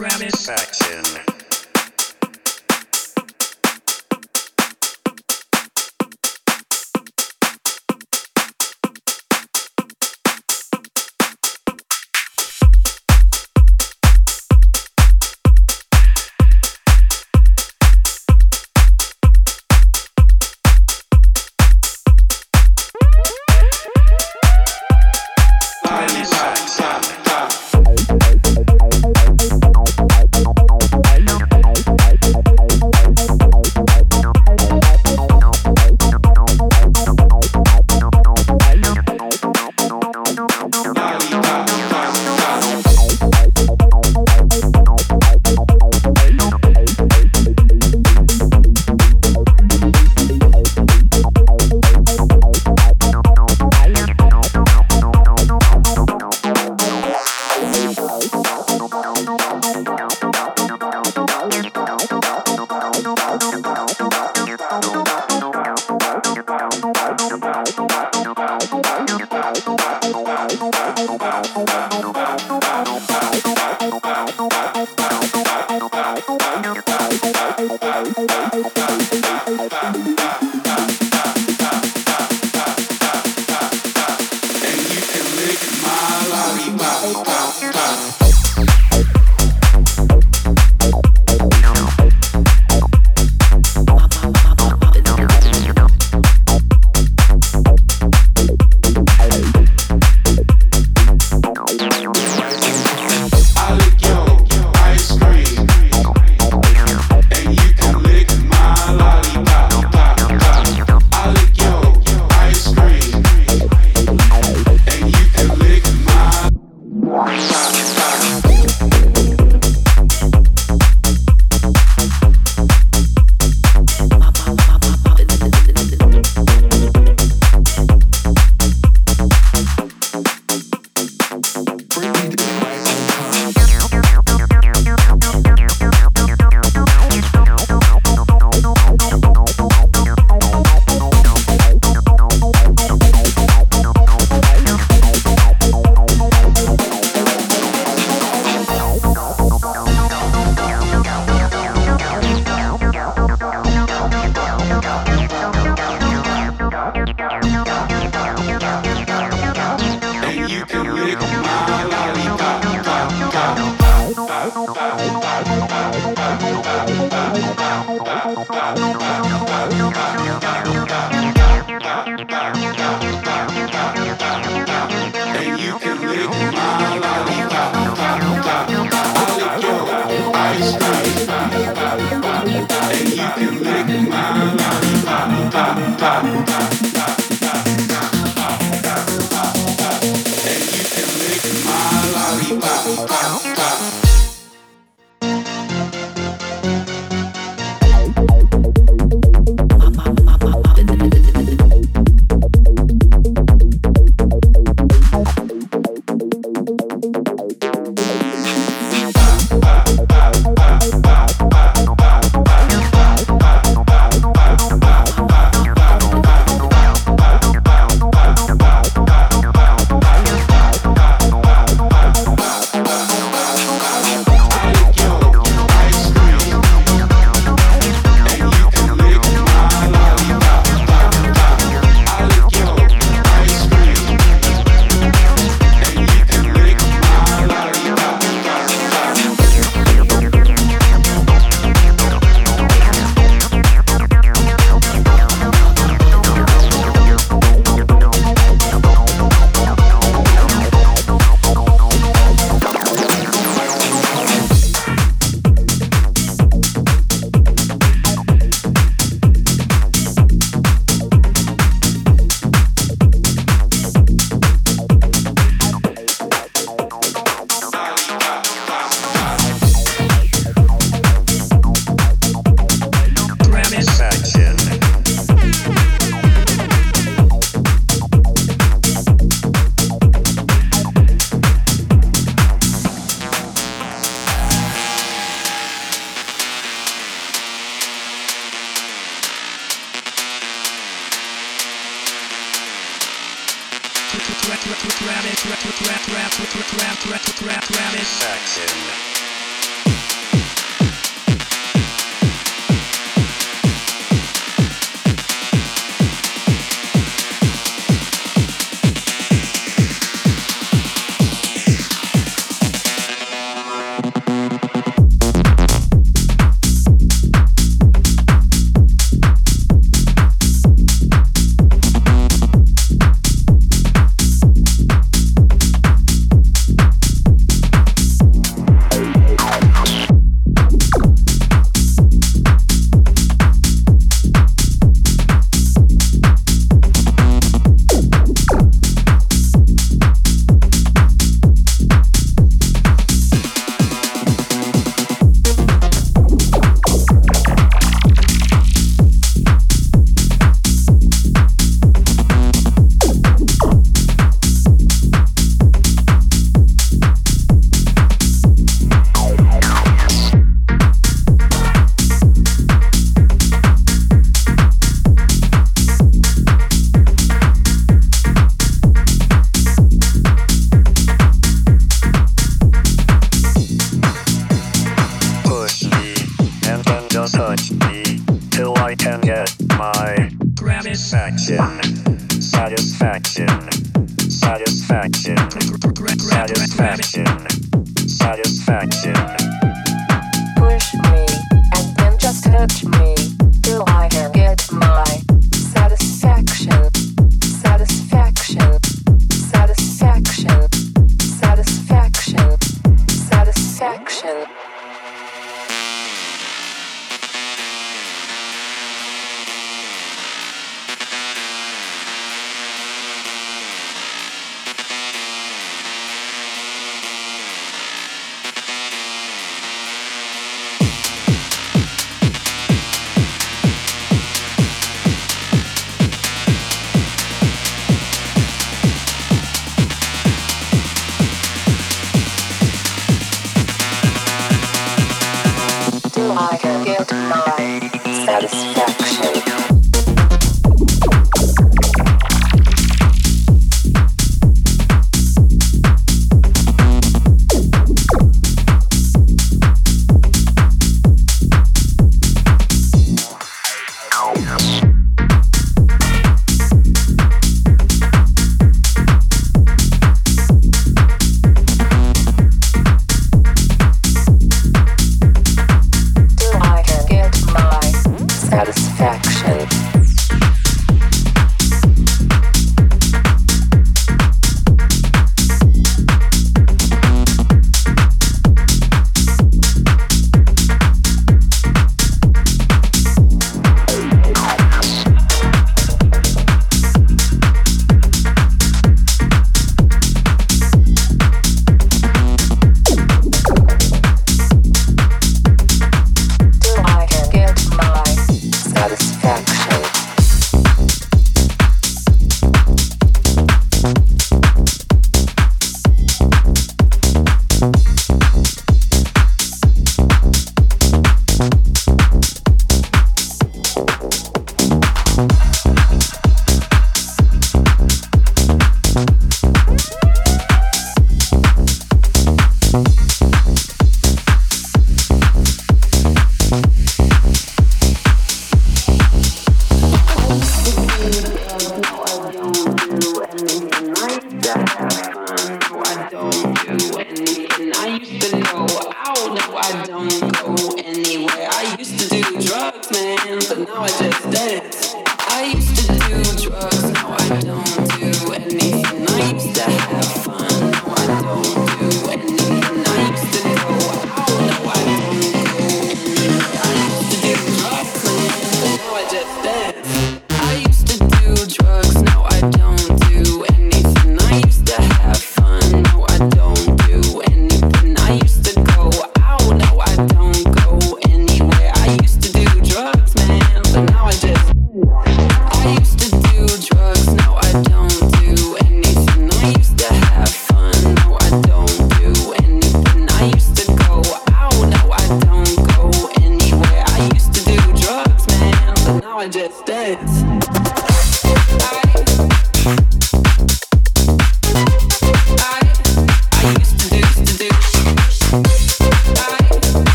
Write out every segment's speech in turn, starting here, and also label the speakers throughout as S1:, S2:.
S1: Satisfaction.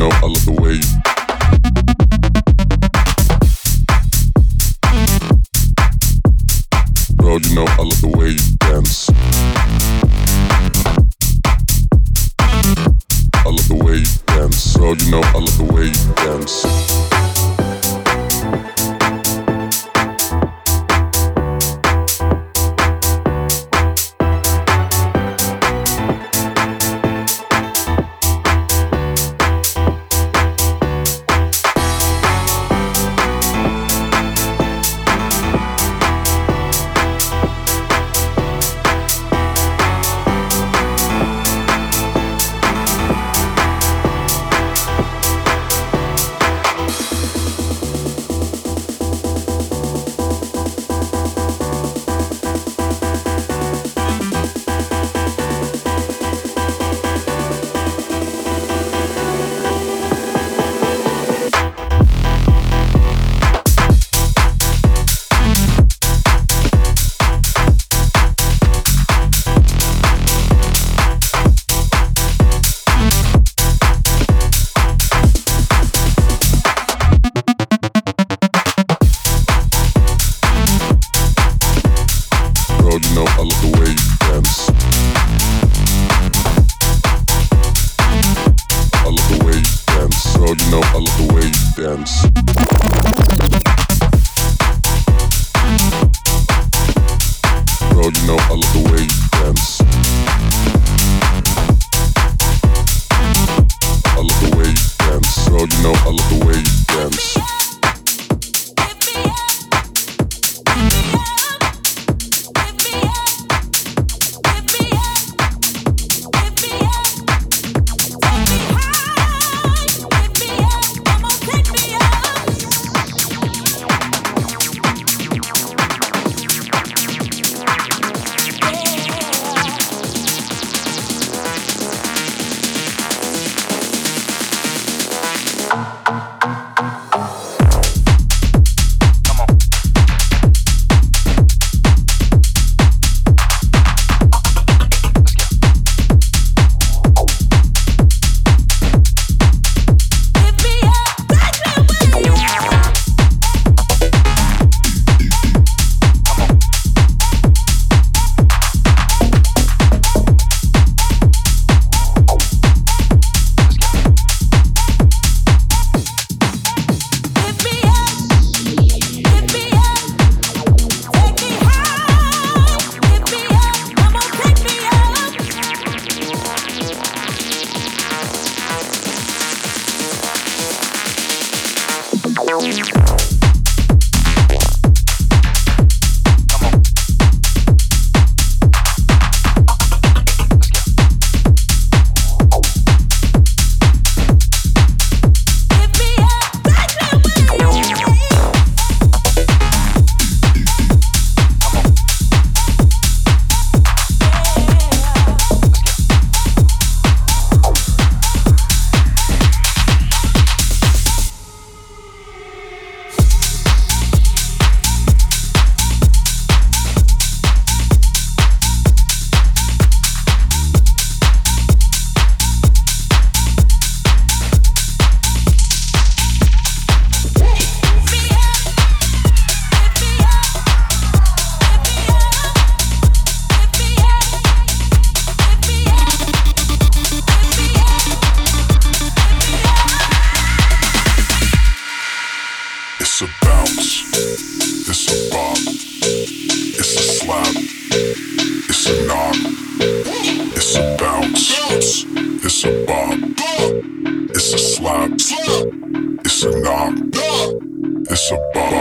S2: Bro, you know I love the way you dance. I love the way you dance. Bro, you know I love the way you dance. It's a bop. It's a slap. It's a knock. It's a bounce. It's a bop. It's a slap. It's a knock. It's a bop.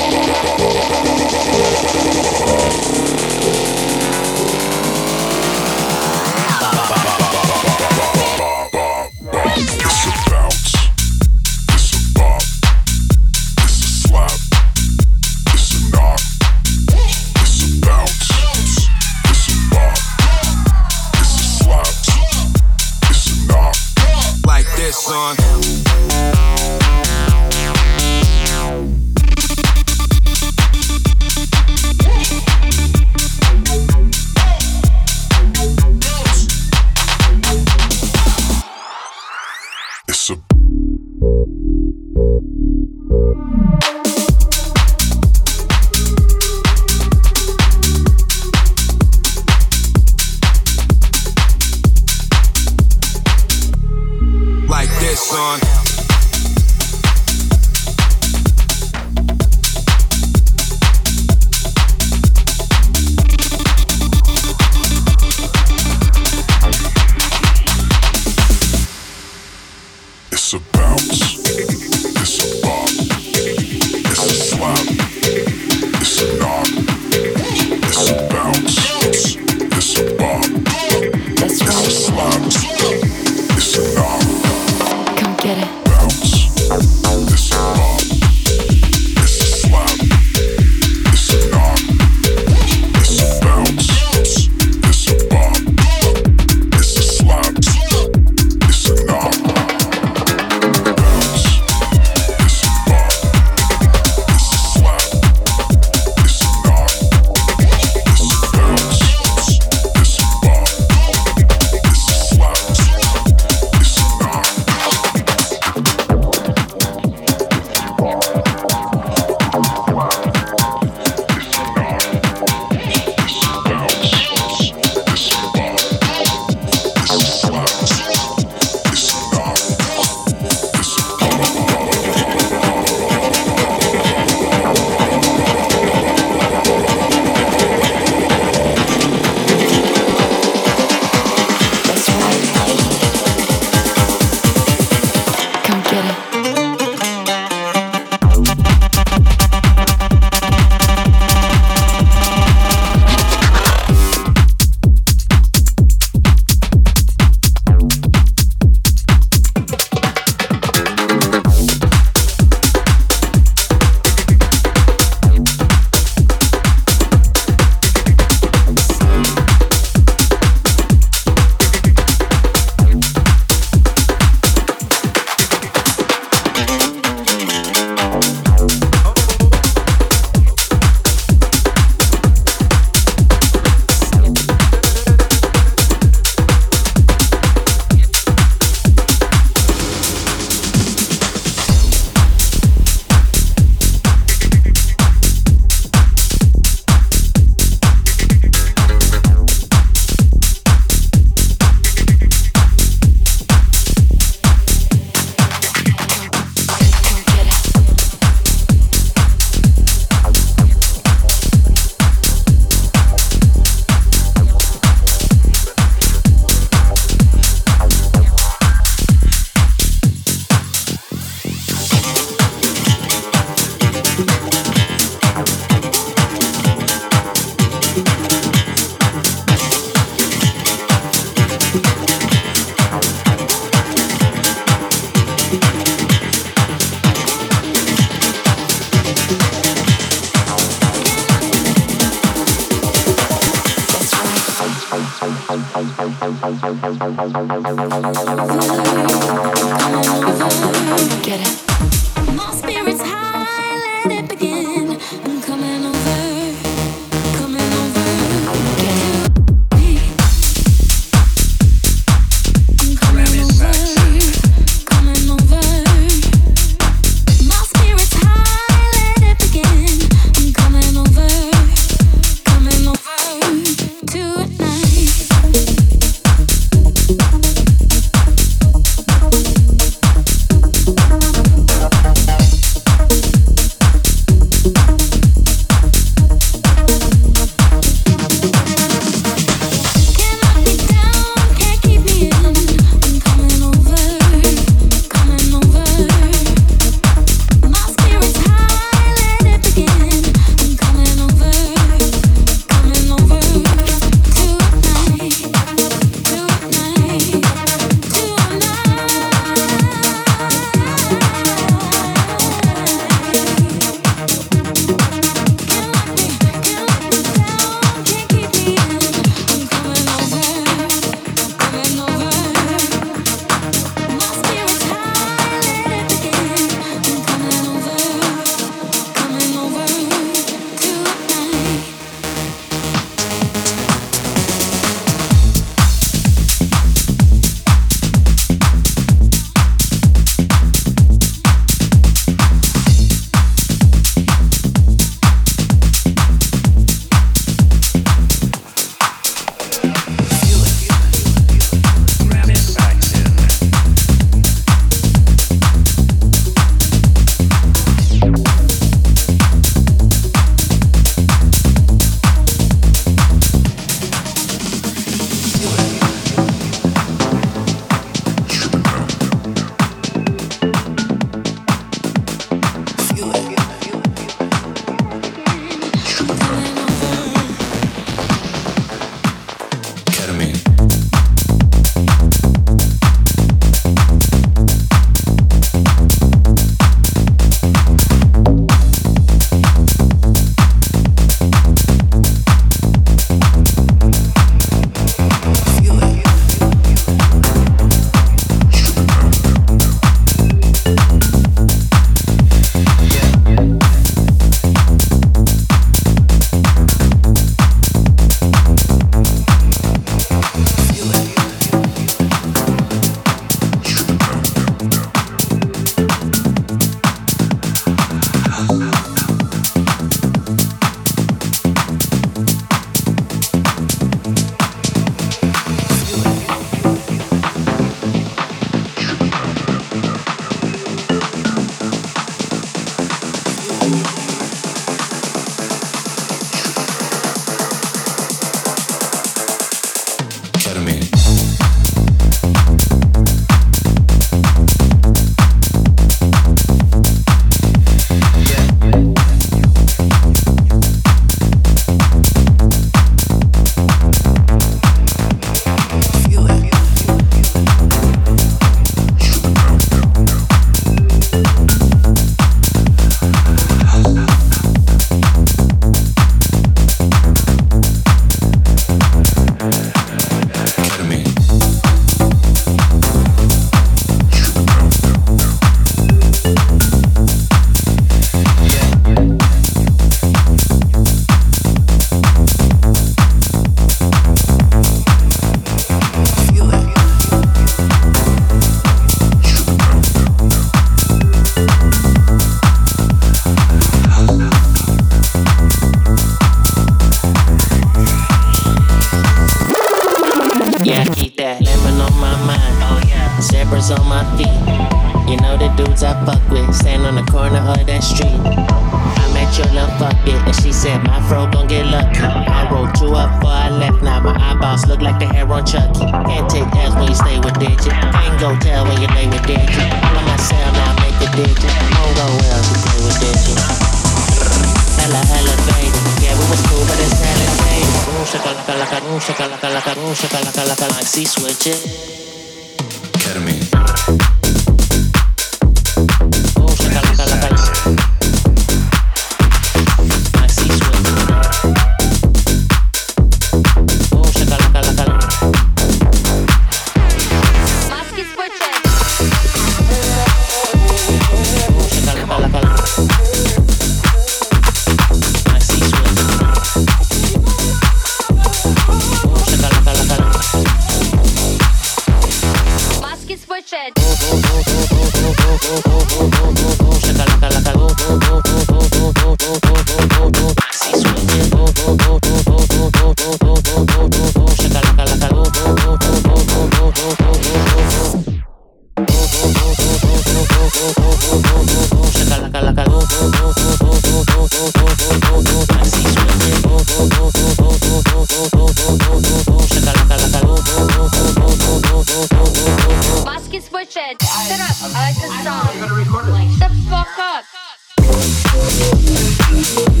S3: Switch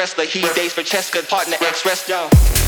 S4: wrestler. He days for Cheska, partner ex wrestler.